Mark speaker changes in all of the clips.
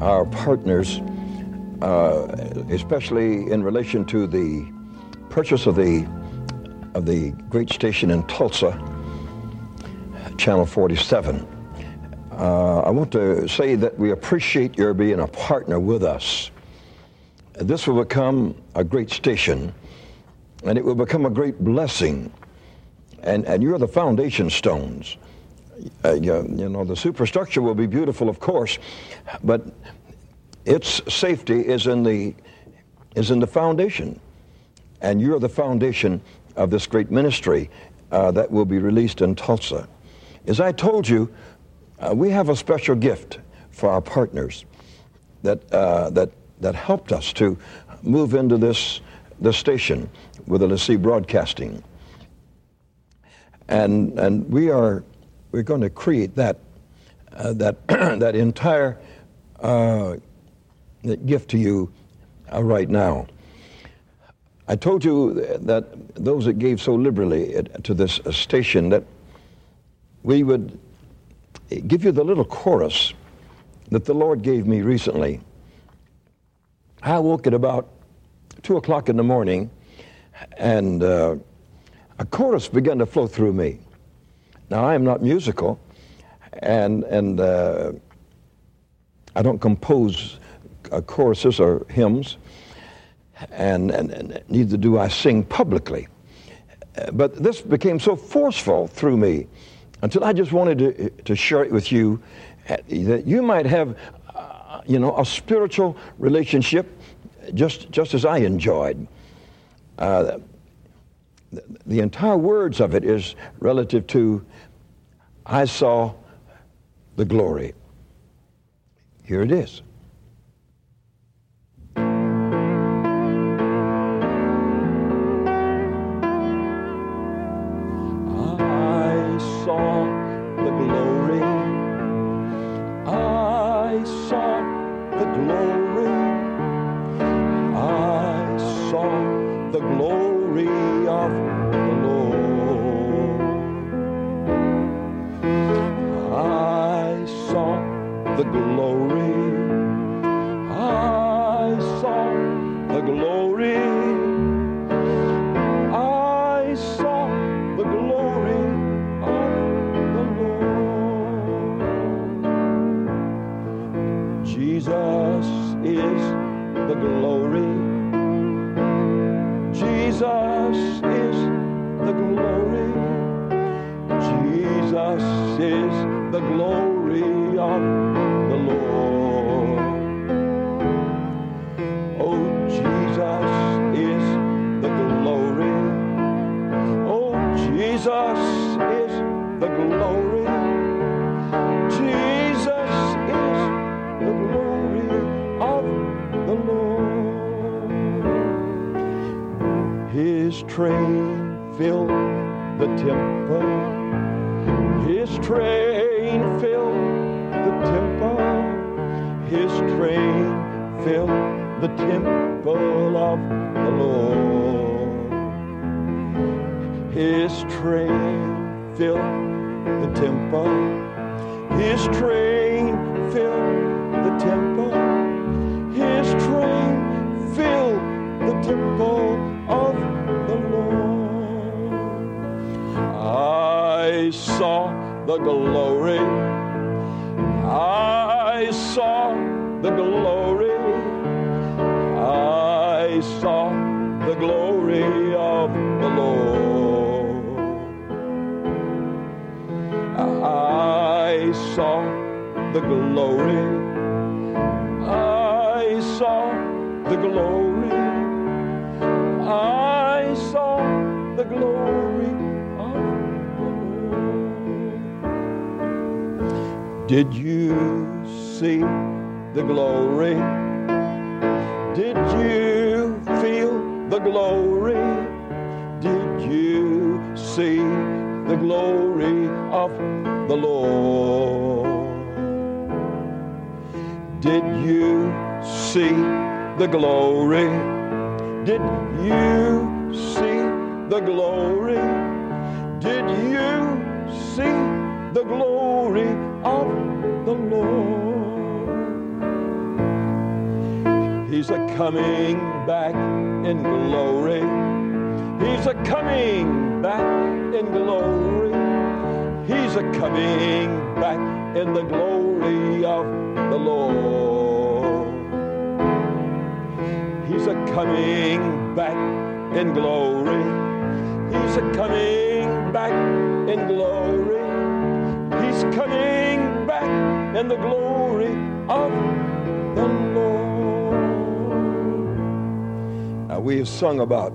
Speaker 1: our partners, uh, especially in relation to the purchase of the of the great station in Tulsa, Channel 47. Uh, I want to say that we appreciate your being a partner with us. This will become a great station, and it will become a great blessing. And, and you're the foundation stones. Uh, you, know, the superstructure will be beautiful, of course, but its safety is in the, is in the foundation. And you're the foundation of this great ministry uh, that will be released in Tulsa. As I told you, uh, we have a special gift for our partners that, uh, that, that helped us to move into this, this station with LeSEA Broadcasting. And, and we are we're going to create that, uh, that, that entire uh, gift to you uh, right now. I told you that those that gave so liberally to this station that we would give you the little chorus that the Lord gave me recently. I woke at about two o'clock in the morning, and uh, a chorus began to flow through me. Now I am not musical, and and uh, I don't compose uh, choruses or hymns, and, and, and neither do I sing publicly. Uh, but this became so forceful through me until I just wanted to, to share it with you uh, that you might have, uh, you know, a spiritual relationship just, just as I enjoyed. Uh, the, entire words of it is relative to I saw the glory. Here it is. Jesus is the glory. Jesus is the glory of His train filled the temple. His train filled the temple. His train filled the temple of the Lord. His train filled the temple. His train filled the temple. His train filled the temple I saw the glory. I saw the glory. I saw the glory of the Lord. I saw the glory. I saw the glory. Did you see the glory? Did you feel the glory? Did you see the glory of the Lord? Did you see the glory? Did you see the glory? Did you see the glory of the Lord. He's a coming back in glory. He's a coming back in glory. He's a coming back in the glory of the Lord. He's a coming back in glory. He's a coming back in glory. He's coming in the glory of the Lord. Now, we have sung about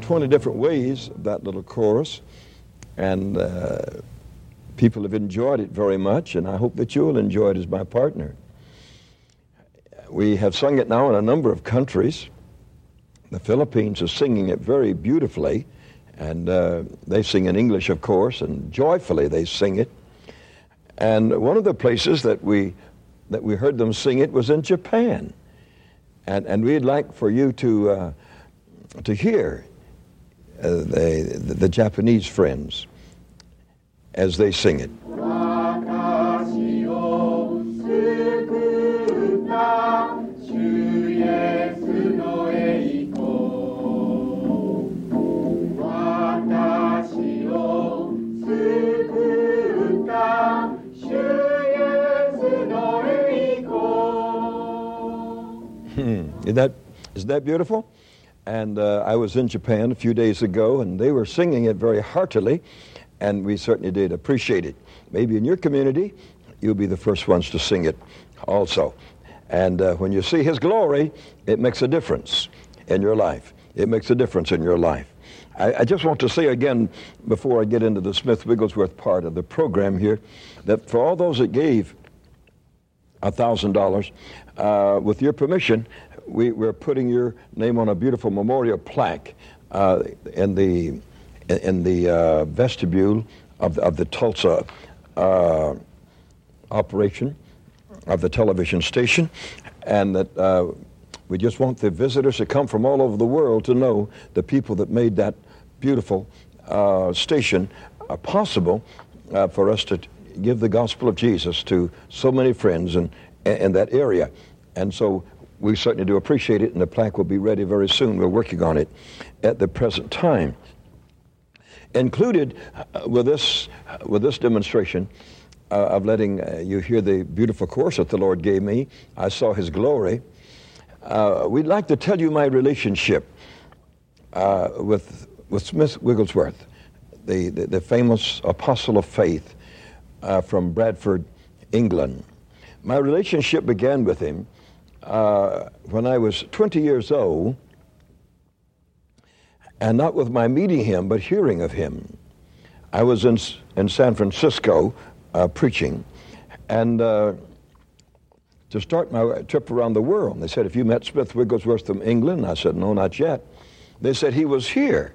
Speaker 1: 20 different ways that little chorus, and uh, people have enjoyed it very much, and I hope that you'll enjoy it as my partner. We have sung it now in a number of countries. The Philippines is singing it very beautifully, and uh, they sing in English, of course, and joyfully they sing it. And one of the places that we that we heard them sing it was in Japan, and and we'd like for you to uh, to hear uh, the, the the Japanese friends as they sing it. Isn't that, isn't that beautiful? And uh, I was in Japan a few days ago, and they were singing it very heartily, and we certainly did appreciate it. Maybe in your community, you'll be the first ones to sing it also. And uh, when you see His glory, it makes a difference in your life. It makes a difference in your life. I, I just want to say again, before I get into the Smith Wigglesworth part of the program here, that for all those that gave $1,000. Uh, with your permission, we, we're putting your name on a beautiful memorial plaque uh, in the, in the uh, vestibule of the, of the Tulsa uh, operation of the television station. And that uh, we just want the visitors to come from all over the world to know the people that made that beautiful uh, station uh, possible for us to give the gospel of Jesus to so many friends in, in that area. And so we certainly do appreciate it, and the plaque will be ready very soon. We're working on it at the present time. Included uh, with this, uh, with this demonstration uh, of letting uh, you hear the beautiful course that the Lord gave me, I saw His glory. Uh, we'd like to tell you my relationship uh, with, with Smith Wigglesworth, the, the, the famous apostle of faith from Bradford, England. My relationship began with him uh, when I was 20 years old, and not with my meeting him, but hearing of him. I was in, in San Francisco uh, preaching, and uh, to start my trip around the world, they said, If you met Smith Wigglesworth from England? I said, No, not yet. They said he was here.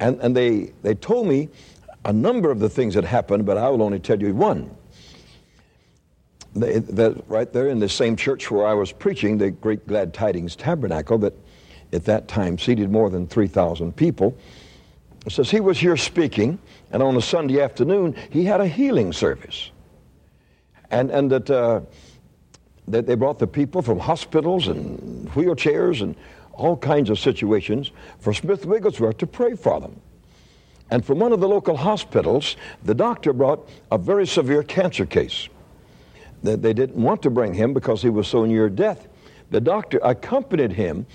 Speaker 1: And, and they, they told me a number of the things that happened, but I will only tell you one. They, right there in the same church where I was preaching, the Great Glad Tidings Tabernacle, that at that time seated more than 3,000 people, says he was here speaking, and on a Sunday afternoon, he had a healing service. And, and that, uh, that they brought the people from hospitals and wheelchairs and all kinds of situations for Smith Wigglesworth to pray for them. And from one of the local hospitals, the doctor brought a very severe cancer case. That they didn't want to bring him because he was so near death. The doctor accompanied him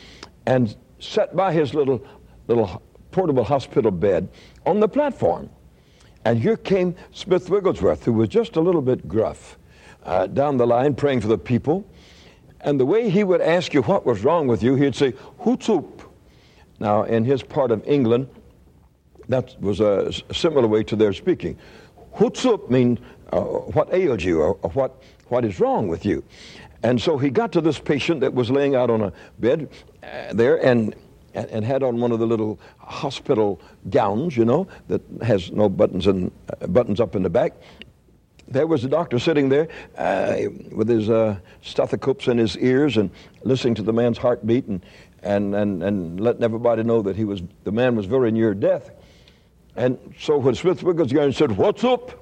Speaker 1: and sat by his little, little portable hospital bed on the platform. And here came Smith Wigglesworth, who was just a little bit gruff, uh, down the line praying for the people. And the way he would ask you what was wrong with you, he'd say, Hutsup. Now, in his part of England, that was a similar way to their speaking. Hutsup means uh, what ails you or, or, what, what is wrong with you. And so he got to this patient that was laying out on a bed uh, there and, and had on one of the little hospital gowns, you know, that has no buttons, and, uh, buttons up in the back. There was the doctor sitting there uh, with his uh, stethoscopes in his ears and listening to the man's heartbeat and, and, and, and letting everybody know that he was, the man was very near death. And so when Smith Wigglesworth said, What's up?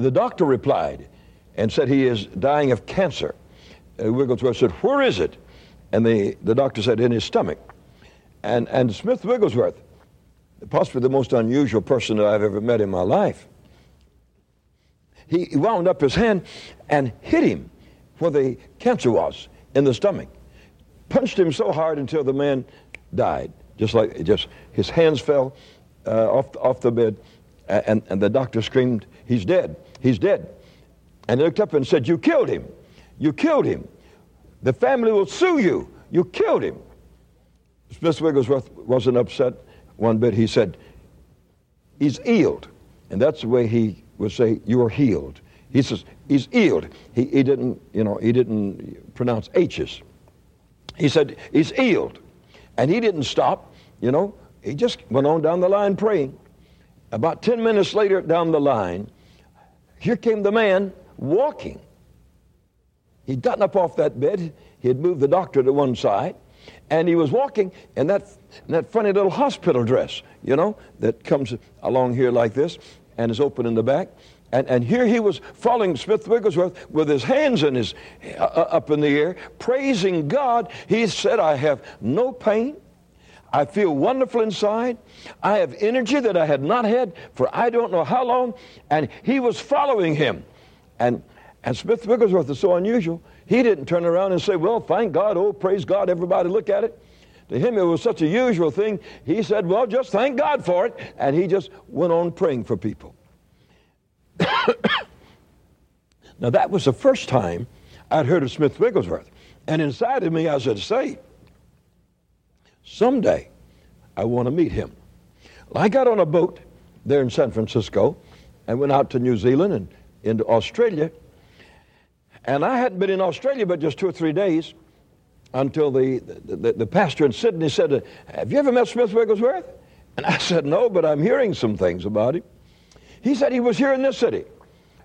Speaker 1: The doctor replied and said he is dying of cancer. Uh, Wigglesworth said, Where is it? and the, the doctor said in his stomach. And, and Smith Wigglesworth, possibly the most unusual person that I've ever met in my life, he wound up his hand and hit him where the cancer was in the stomach. Punched him so hard until the man died. Just like just his hands fell uh, off, off the bed, and, and the doctor screamed, He's dead, he's dead. And he looked up and said, You killed him. You killed him. The family will sue you. You killed him. Smith Wigglesworth wasn't upset one bit. He said, He's healed. And that's the way he would say, You are healed. He says, He's healed. He, he didn't, you know, he didn't pronounce H's. He said, He's healed. And he didn't stop, you know, he just went on down the line praying. About 10 minutes later down the line, here came the man walking. He'd gotten up off that bed. He had moved the doctor to one side. And he was walking in that, in that funny little hospital dress, you know, that comes along here like this and is open in the back. And, and here he was following Smith Wigglesworth with his hands in his, uh, uh, up in the air, praising God. He said, I have no pain. I feel wonderful inside. I have energy that I had not had for I don't know how long. And he was following him. And, and Smith Wigglesworth is so unusual. He didn't turn around and say, Well, thank God, oh, praise God, everybody look at it. To him, it was such a usual thing. He said, Well, just thank God for it. And he just went on praying for people. now, that was the first time I'd heard of Smith Wigglesworth. And inside of me, I said, Say, someday I want to meet him. Well, I got on a boat there in San Francisco and went out to New Zealand and into Australia. And I hadn't been in Australia but just two or three days until the, the, the, the pastor in Sydney said, Have you ever met Smith Wigglesworth? And I said, No, but I'm hearing some things about him. He said he was here in this city.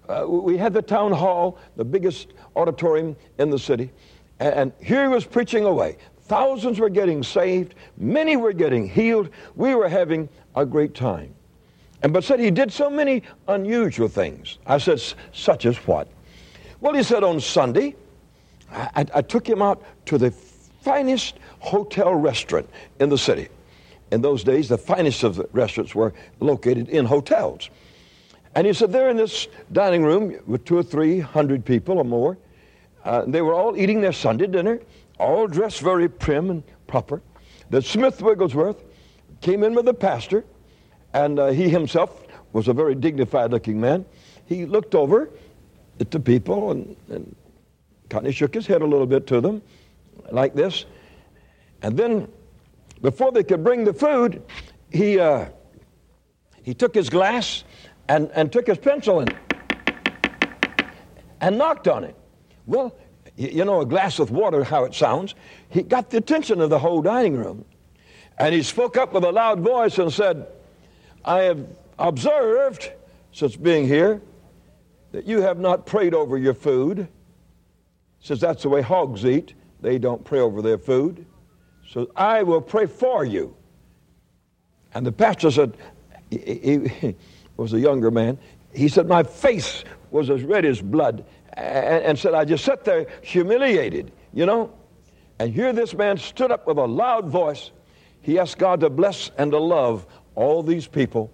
Speaker 1: Uh, we had the town hall, the biggest auditorium in the city, and here he was preaching away. Thousands were getting saved, many were getting healed. We were having a great time. And but said he did so many unusual things. I said, such as what? Well, he said on Sunday, I, I took him out to the finest hotel restaurant in the city. In those days, the finest of the restaurants were located in hotels. And he said, they're in this dining room with two or three hundred people or more. Uh, they were all eating their Sunday dinner, all dressed very prim and proper. That Smith Wigglesworth came in with the pastor, and uh, he himself was a very dignified looking man. He looked over at the people and, and kind of shook his head a little bit to them, like this. And then, before they could bring the food, he, uh, he took his glass and, and took his pencil and, and knocked on it. Well, you know, a glass with water, how it sounds. He got the attention of the whole dining room. And he spoke up with a loud voice and said, I have observed, since being here, that you have not prayed over your food. Says that's the way hogs eat. They don't pray over their food. So I will pray for you. And the pastor said, he, he, was a younger man. He said, My face was as red as blood. And, and said, I just sat there humiliated, you know. And here this man stood up with a loud voice. He asked God to bless and to love all these people,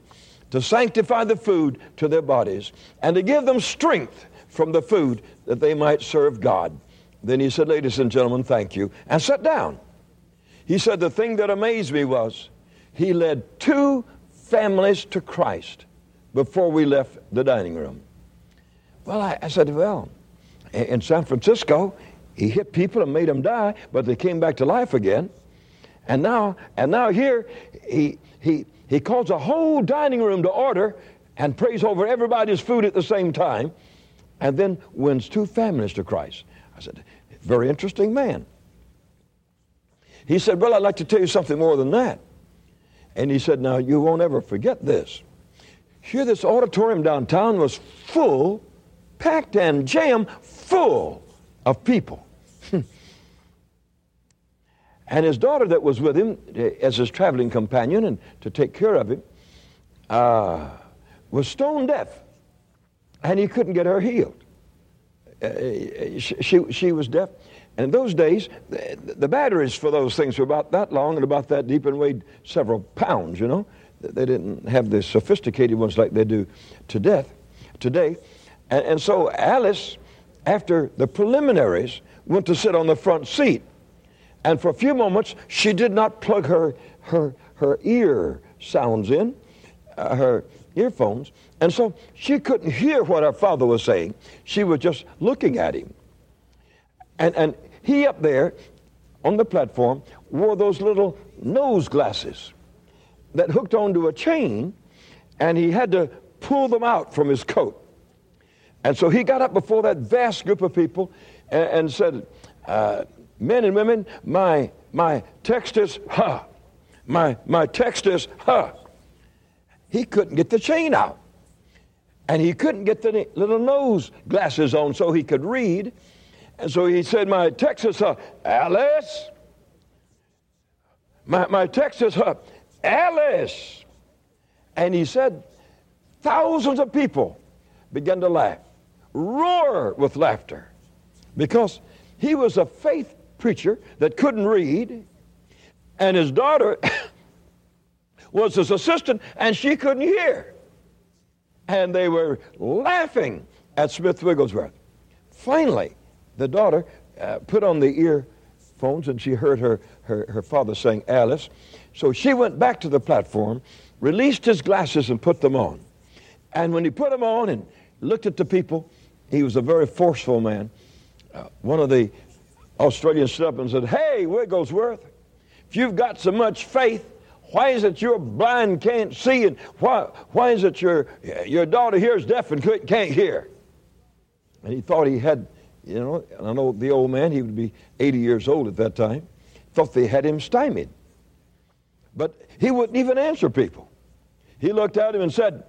Speaker 1: to sanctify the food to their bodies, and to give them strength from the food that they might serve God. Then he said, Ladies and gentlemen, thank you, and sat down. He said, The thing that amazed me was he led two families to Christ before we left the dining room. Well, I, I said, well, in San Francisco, he hit people and made them die, but they came back to life again. And now, and now here, he, he, he calls a whole dining room to order and prays over everybody's food at the same time, and then wins two families to Christ. I said, very interesting man. He said, well, I'd like to tell you something more than that. And he said, now, you won't ever forget this. Here, this auditorium downtown was full, packed and jammed full of people. and his daughter, that was with him eh, as his traveling companion and to take care of him, uh, was stone deaf, and he couldn't get her healed. Uh, she, she, she was deaf, And in those days, the, the batteries for those things were about that long and about that deep and weighed several pounds, you know. They didn't have the sophisticated ones like they do to death, today. And, and so Alice, after the preliminaries, went to sit on the front seat. And for a few moments, she did not plug her, her, her ear sounds in, uh, her earphones. And so she couldn't hear what her father was saying. She was just looking at him. And, and he up there on the platform wore those little nose glasses that hooked onto a chain, and he had to pull them out from his coat. And so he got up before that vast group of people and, and said, uh, Men and women, my, my text is ha. My, my text is ha. He couldn't get the chain out. And he couldn't get the little nose glasses on so he could read. And so he said, My text is. Alice. My, my text is. Alice. And he said, thousands of people began to laugh, roar with laughter, because he was a faith preacher that couldn't read, and his daughter was his assistant, and she couldn't hear. And they were laughing at Smith Wigglesworth. Finally, the daughter uh, put on the earphones, and she heard her, her, her father saying, Alice. So she went back to the platform, released his glasses, and put them on. And when he put them on and looked at the people, he was a very forceful man. Uh, one of the Australians stood up and said, Hey, Wigglesworth, if you've got so much faith, why is it you're blind can't see? And why, why is it your, your daughter here is deaf and can't hear? And he thought he had, you know, and I know the old man, he would be 80 years old at that time, thought they had him stymied. But he wouldn't even answer people. He looked at him and said,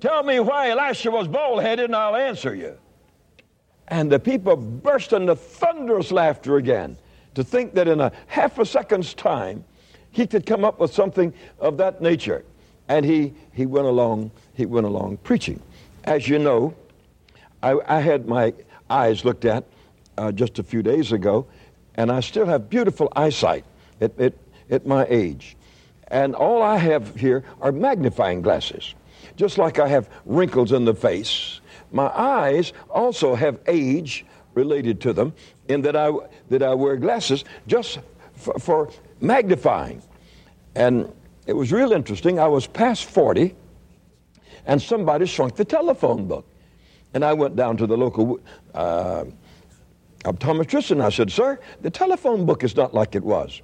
Speaker 1: Tell me why Elisha was bald headed and I'll answer you. And the people burst into thunderous laughter again to think that in a half a second's time he could come up with something of that nature. And he, he went along, he went along preaching. As you know, I, I had my eyes looked at uh, just a few days ago, and I still have beautiful eyesight at, at, at my age. And all I have here are magnifying glasses. Just like I have wrinkles in the face, my eyes also have age related to them in that I, that I wear glasses just for, for magnifying. And it was real interesting. I was past 40, and somebody shrunk the telephone book. And I went down to the local uh, optometrist and I said, Sir, the telephone book is not like it was.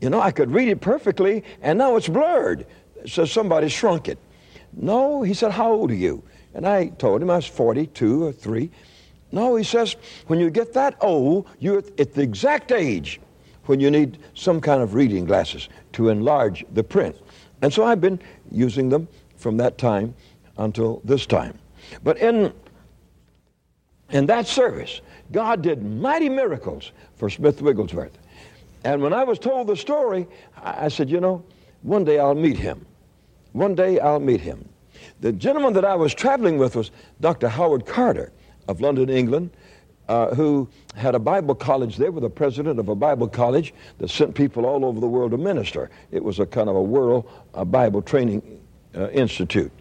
Speaker 1: You know, I could read it perfectly, and now it's blurred. So somebody shrunk it. No, he said, How old are you? And I told him I was 42 or 3. No, he says, when you get that old, you're at the exact age when you need some kind of reading glasses to enlarge the print. And so I've been using them from that time until this time. But in, in that service, God did mighty miracles for Smith Wigglesworth. And when I was told the story, I said, you know, one day I'll meet him. One day I'll meet him. The gentleman that I was traveling with was Dr. Howard Carter of London, England, uh, who had a Bible college there, was the president of a Bible college that sent people all over the world to minister. It was a kind of a world Bible training uh, institute.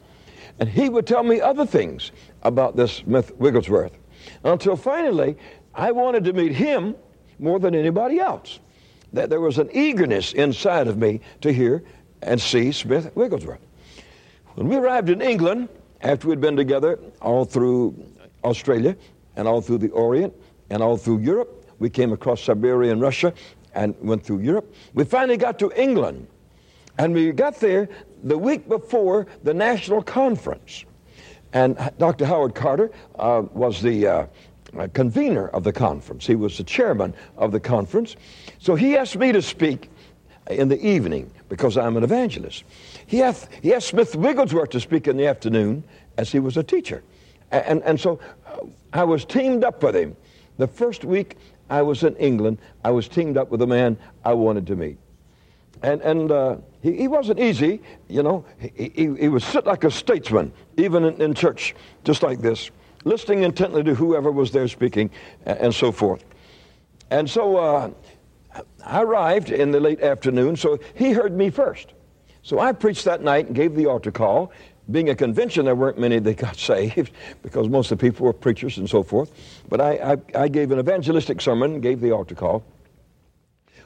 Speaker 1: And he would tell me other things about this Smith Wigglesworth until finally I wanted to meet him more than anybody else that there was an eagerness inside of me to hear and see Smith Wigglesworth. When we arrived in England, after we'd been together all through Australia and all through the Orient and all through Europe, we came across Siberia and Russia and went through Europe. We finally got to England. And we got there the week before the national conference. And Dr. Howard Carter uh, was the uh, convener of the conference. He was the chairman of the conference. So he asked me to speak in the evening because I'm an evangelist. He asked, he Smith Wigglesworth to speak in the afternoon as he was a teacher. And, and so uh, I was teamed up with him. The first week I was in England, I was teamed up with a man I wanted to meet. And, and uh, he, he, wasn't easy, you know. He, he, he sit like a statesman, even in, in church, just like this listening intently to whoever was there speaking, and so forth. And so uh, I arrived in the late afternoon, so he heard me first. So I preached that night and gave the altar call. Being a convention, there weren't many that got saved because most of the people were preachers and so forth. But I, I, I gave an evangelistic sermon, and gave the altar call.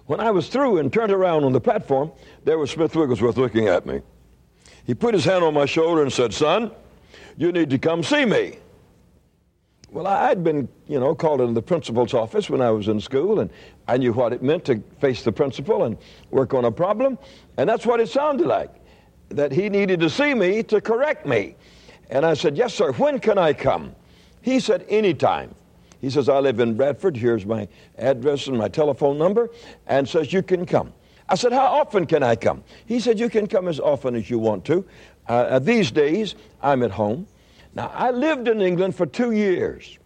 Speaker 1: When I was through and turned around on the platform, there was Smith Wigglesworth looking at me. He put his hand on my shoulder and said, Son, you need to come see me. Well, I'd been, you know, called into the principal's office when I was in school, and I knew what it meant to face the principal and work on a problem, and that's what it sounded like, that he needed to see me to correct me. And I said, yes, sir, when can I come? He said, anytime. He says, I live in Bradford, here's my address and my telephone number, and says, you can come. I said, how often can I come? He said, you can come as often as you want to. Uh, these days, I'm at home. Now, I lived in England for two years.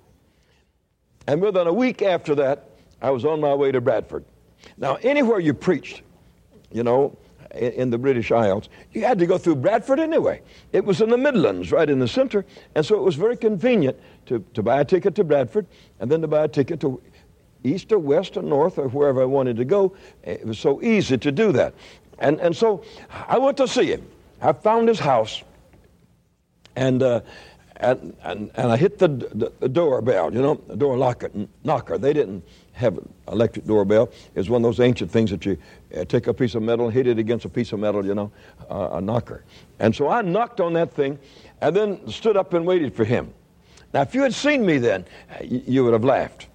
Speaker 1: And within a week after that, I was on my way to Bradford. Now, anywhere you preached, you know, in, the British Isles, you had to go through Bradford anyway. It was in the Midlands, right in the center, and so it was very convenient to, to buy a ticket to Bradford and then to buy a ticket to east or west or north or wherever I wanted to go. It was so easy to do that. And, and so I went to see him. I found his house, and uh, and, and, and I hit the, the, doorbell, you know, the door locker, knocker. They didn't have an electric doorbell. It was one of those ancient things that you uh, take a piece of metal, and hit it against a piece of metal, you know, uh, a knocker. And so I knocked on that thing and then stood up and waited for him. Now, if you had seen me then, you, you would have laughed.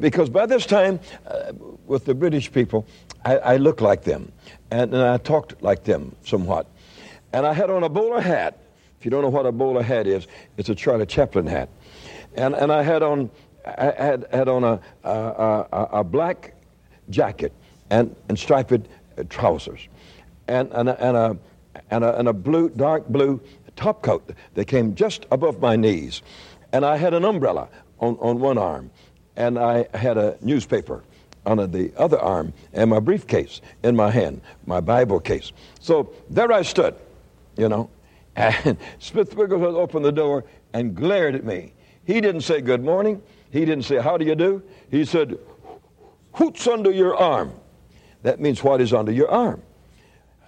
Speaker 1: Because by this time, uh, with the British people, I, I looked like them. And, and I talked like them somewhat. And I had on a bowler hat if you don't know what a bowler hat is, it's a Charlie Chaplin hat. And, and I had on, I had, had on a, a, a, a black jacket and, and striped uh, trousers and, and, a, and, a, and, a, and a blue, dark blue top coat that came just above my knees. And I had an umbrella on, on one arm, and I had a newspaper on the other arm, and my briefcase in my hand, my Bible case. So there I stood, you know, and Smith Wigglesworth opened the door and glared at me. He didn't say good morning. He didn't say how do you do. He said, What's under your arm? That means what is under your arm.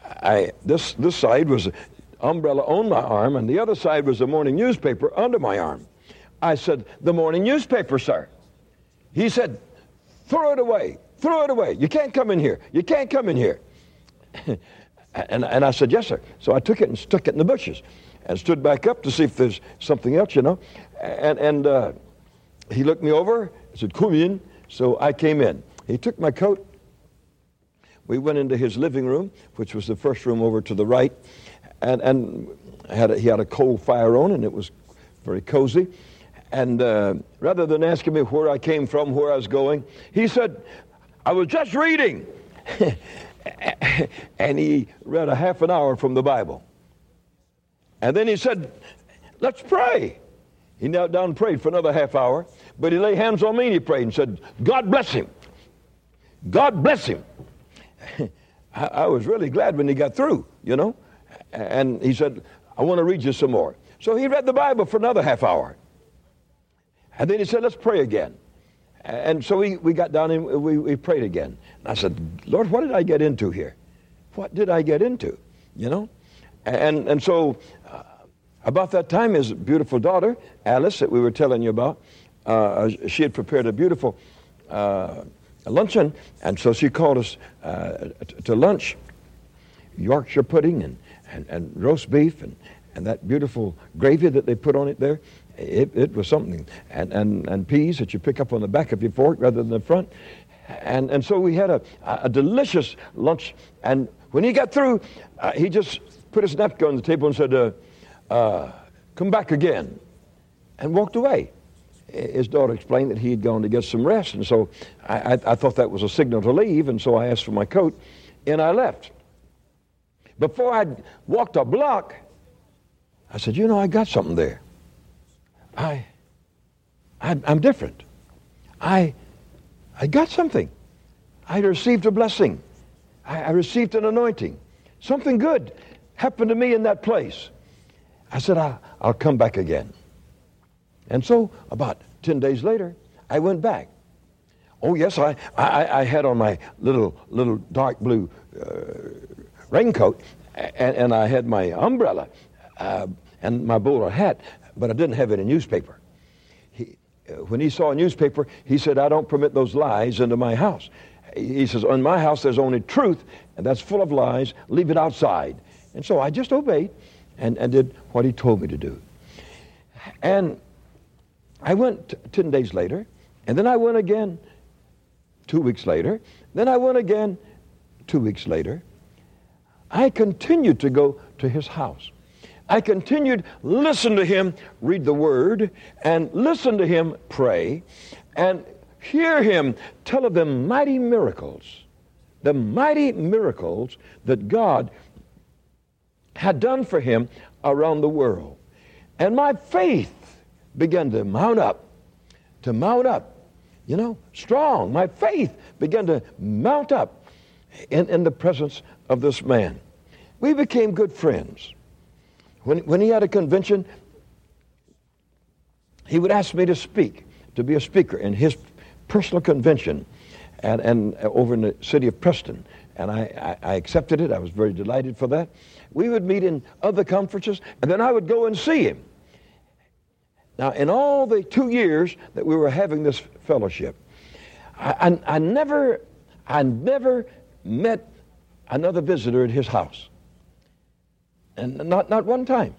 Speaker 1: I, this, this side was an umbrella on my arm, and the other side was the morning newspaper under my arm. I said, the morning newspaper, sir. He said, throw it away. Throw it away. You can't come in here. You can't come in here. And, and I said, yes, sir. So I took it and stuck it in the bushes and stood back up to see if there's something else, you know. And, and uh, he looked me over, said, come in. So I came in. He took my coat. We went into his living room, which was the first room over to the right. And, and had a, he had a coal fire on, and it was very cozy. And uh, rather than asking me where I came from, where I was going, he said, I was just reading. and he read a half an hour from the Bible. And then he said, Let's pray. He knelt down and prayed for another half hour, but he laid hands on me and he prayed and said, God bless him. God bless him. I, I was really glad when he got through, you know. And he said, I want to read you some more. So he read the Bible for another half hour. And then he said, Let's pray again. And so we, we got down and we, we prayed again. And I said, Lord, what did I get into here? What did I get into? You know? And, and so uh, about that time, his beautiful daughter, Alice, that we were telling you about, uh, she had prepared a beautiful uh, luncheon. And so she called us uh, to lunch. Yorkshire pudding and, and, and roast beef and, and that beautiful gravy that they put on it there. It, it was something. And, and, and peas that you pick up on the back of your fork rather than the front. And, and so we had a, a delicious lunch. And when he got through, uh, he just put his napkin on the table and said, uh, uh, Come back again. And walked away. His daughter explained that he had gone to get some rest. And so I, I, I thought that was a signal to leave. And so I asked for my coat and I left. Before I'd walked a block, I said, You know, I got something there. I, I am different. I, I got something. I received a blessing. I, I received an anointing. Something good happened to me in that place. I said, I, I'll come back again. And so, about 10 days later, I went back. Oh yes, I, I, I had on my little little dark blue uh, raincoat, and, and I had my umbrella uh, and my bowler hat, but I didn't have any newspaper. He, uh, when he saw a newspaper, he said, "I don't permit those lies into my house." He says, "In my house, there's only truth, and that's full of lies. Leave it outside." And so I just obeyed and, and did what he told me to do. And I went 10 days later, and then I went again two weeks later. Then I went again two weeks later. I continued to go to his house. I continued listen to him read the word and listen to him pray and hear him tell of the mighty miracles, the mighty miracles that God had done for him around the world. And my faith began to mount up, to mount up, you know, strong. My faith began to mount up in, in the presence of this man. We became good friends. When, when he had a convention, he would ask me to speak, to be a speaker in his personal convention and, and over in the city of Preston. And I, I, I accepted it. I was very delighted for that. We would meet in other conferences, and then I would go and see him. Now, in all the two years that we were having this fellowship, I, I, I never, I never met another visitor at his house. And not, not one time.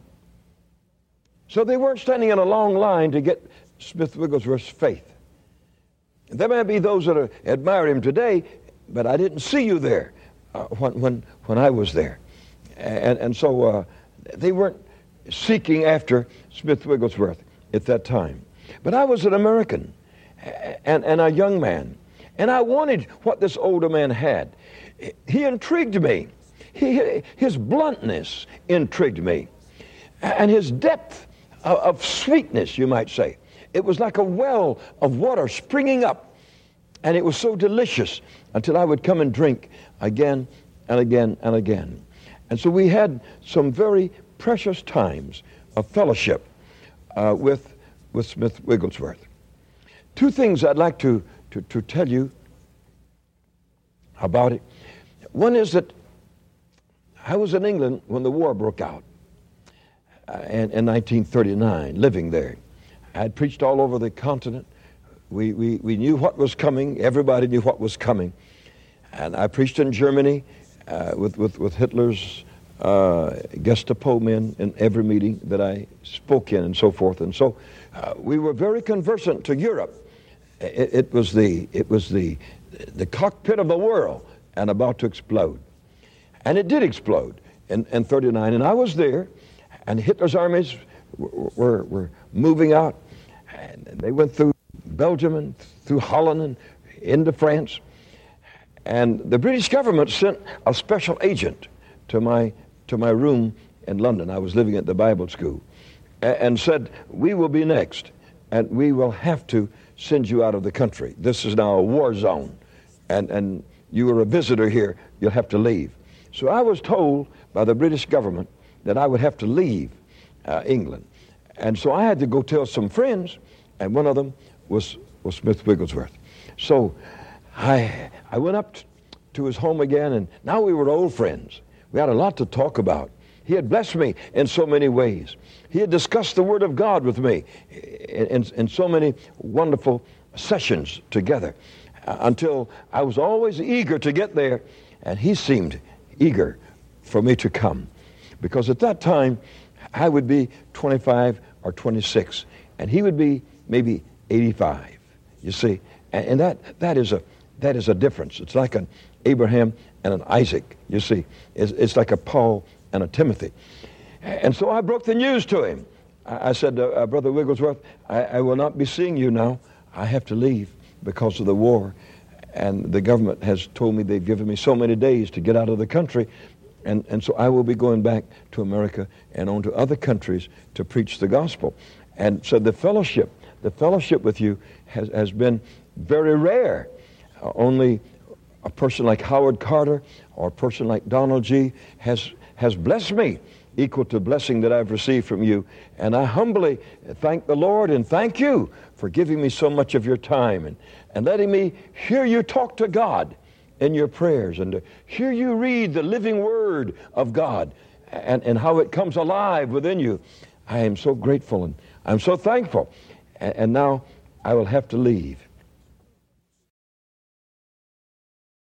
Speaker 1: So they weren't standing in a long line to get Smith Wigglesworth's faith. There may be those that admire him today, but I didn't see you there uh, when, when, when I was there. And, and so uh, they weren't seeking after Smith Wigglesworth at that time. But I was an American and, and a young man, and I wanted what this older man had. He intrigued me. He, his bluntness intrigued me, and his depth of, sweetness, you might say. It was like a well of water springing up, and it was so delicious until I would come and drink again and again and again. And so we had some very precious times of fellowship uh, with, with Smith Wigglesworth. Two things I'd like to, to, to tell you about it. One is that I was in England when the war broke out uh, in, in 1939, living there. I had preached all over the continent. We, we, we knew what was coming. Everybody knew what was coming. And I preached in Germany uh, with, with, with Hitler's uh, Gestapo men in every meeting that I spoke in and so forth. And so uh, we were very conversant to Europe. It, it, was, the, it was the, the cockpit of the world and about to explode. And it did explode in, in 39. And I was there, and Hitler's armies were, were, were moving out. And they went through Belgium and through Holland and into France. And the British government sent a special agent to my to my room in London. I was living at the Bible school and said, We will be next, and we will have to send you out of the country. This is now a war zone, and, and you are a visitor here. You'll have to leave. So I was told by the British government that I would have to leave uh, England. And so I had to go tell some friends, and one of them was, was Smith Wigglesworth. So I, I went up to his home again, and now we were old friends. We had a lot to talk about. He had blessed me in so many ways. He had discussed the Word of God with me in, in, in so many wonderful sessions together uh, until I was always eager to get there, and he seemed eager for me to come. Because at that time, I would be 25 or 26, and he would be maybe 85. You see, and, that, that, is a, that is a difference. It's like an Abraham and an Isaac, you see. It's, it's like a Paul and a Timothy. And so I broke the news to him. I, I said, uh, uh, Brother Wigglesworth, I, I will not be seeing you now. I have to leave because of the war. And the government has told me they've given me so many days to get out of the country. And, and so I will be going back to America and on to other countries to preach the gospel. And so the fellowship, the fellowship with you has, has been very rare. Uh, only a person like Howard Carter or a person like Donald Gee has, has blessed me equal to the blessing that I've received from you. And I humbly thank the Lord and thank you for giving me so much of your time and, and letting me hear you talk to God in your prayers and to hear you read the living word of God and, and how it comes alive within you. I am so grateful and I'm so thankful. And, and now I will have to leave.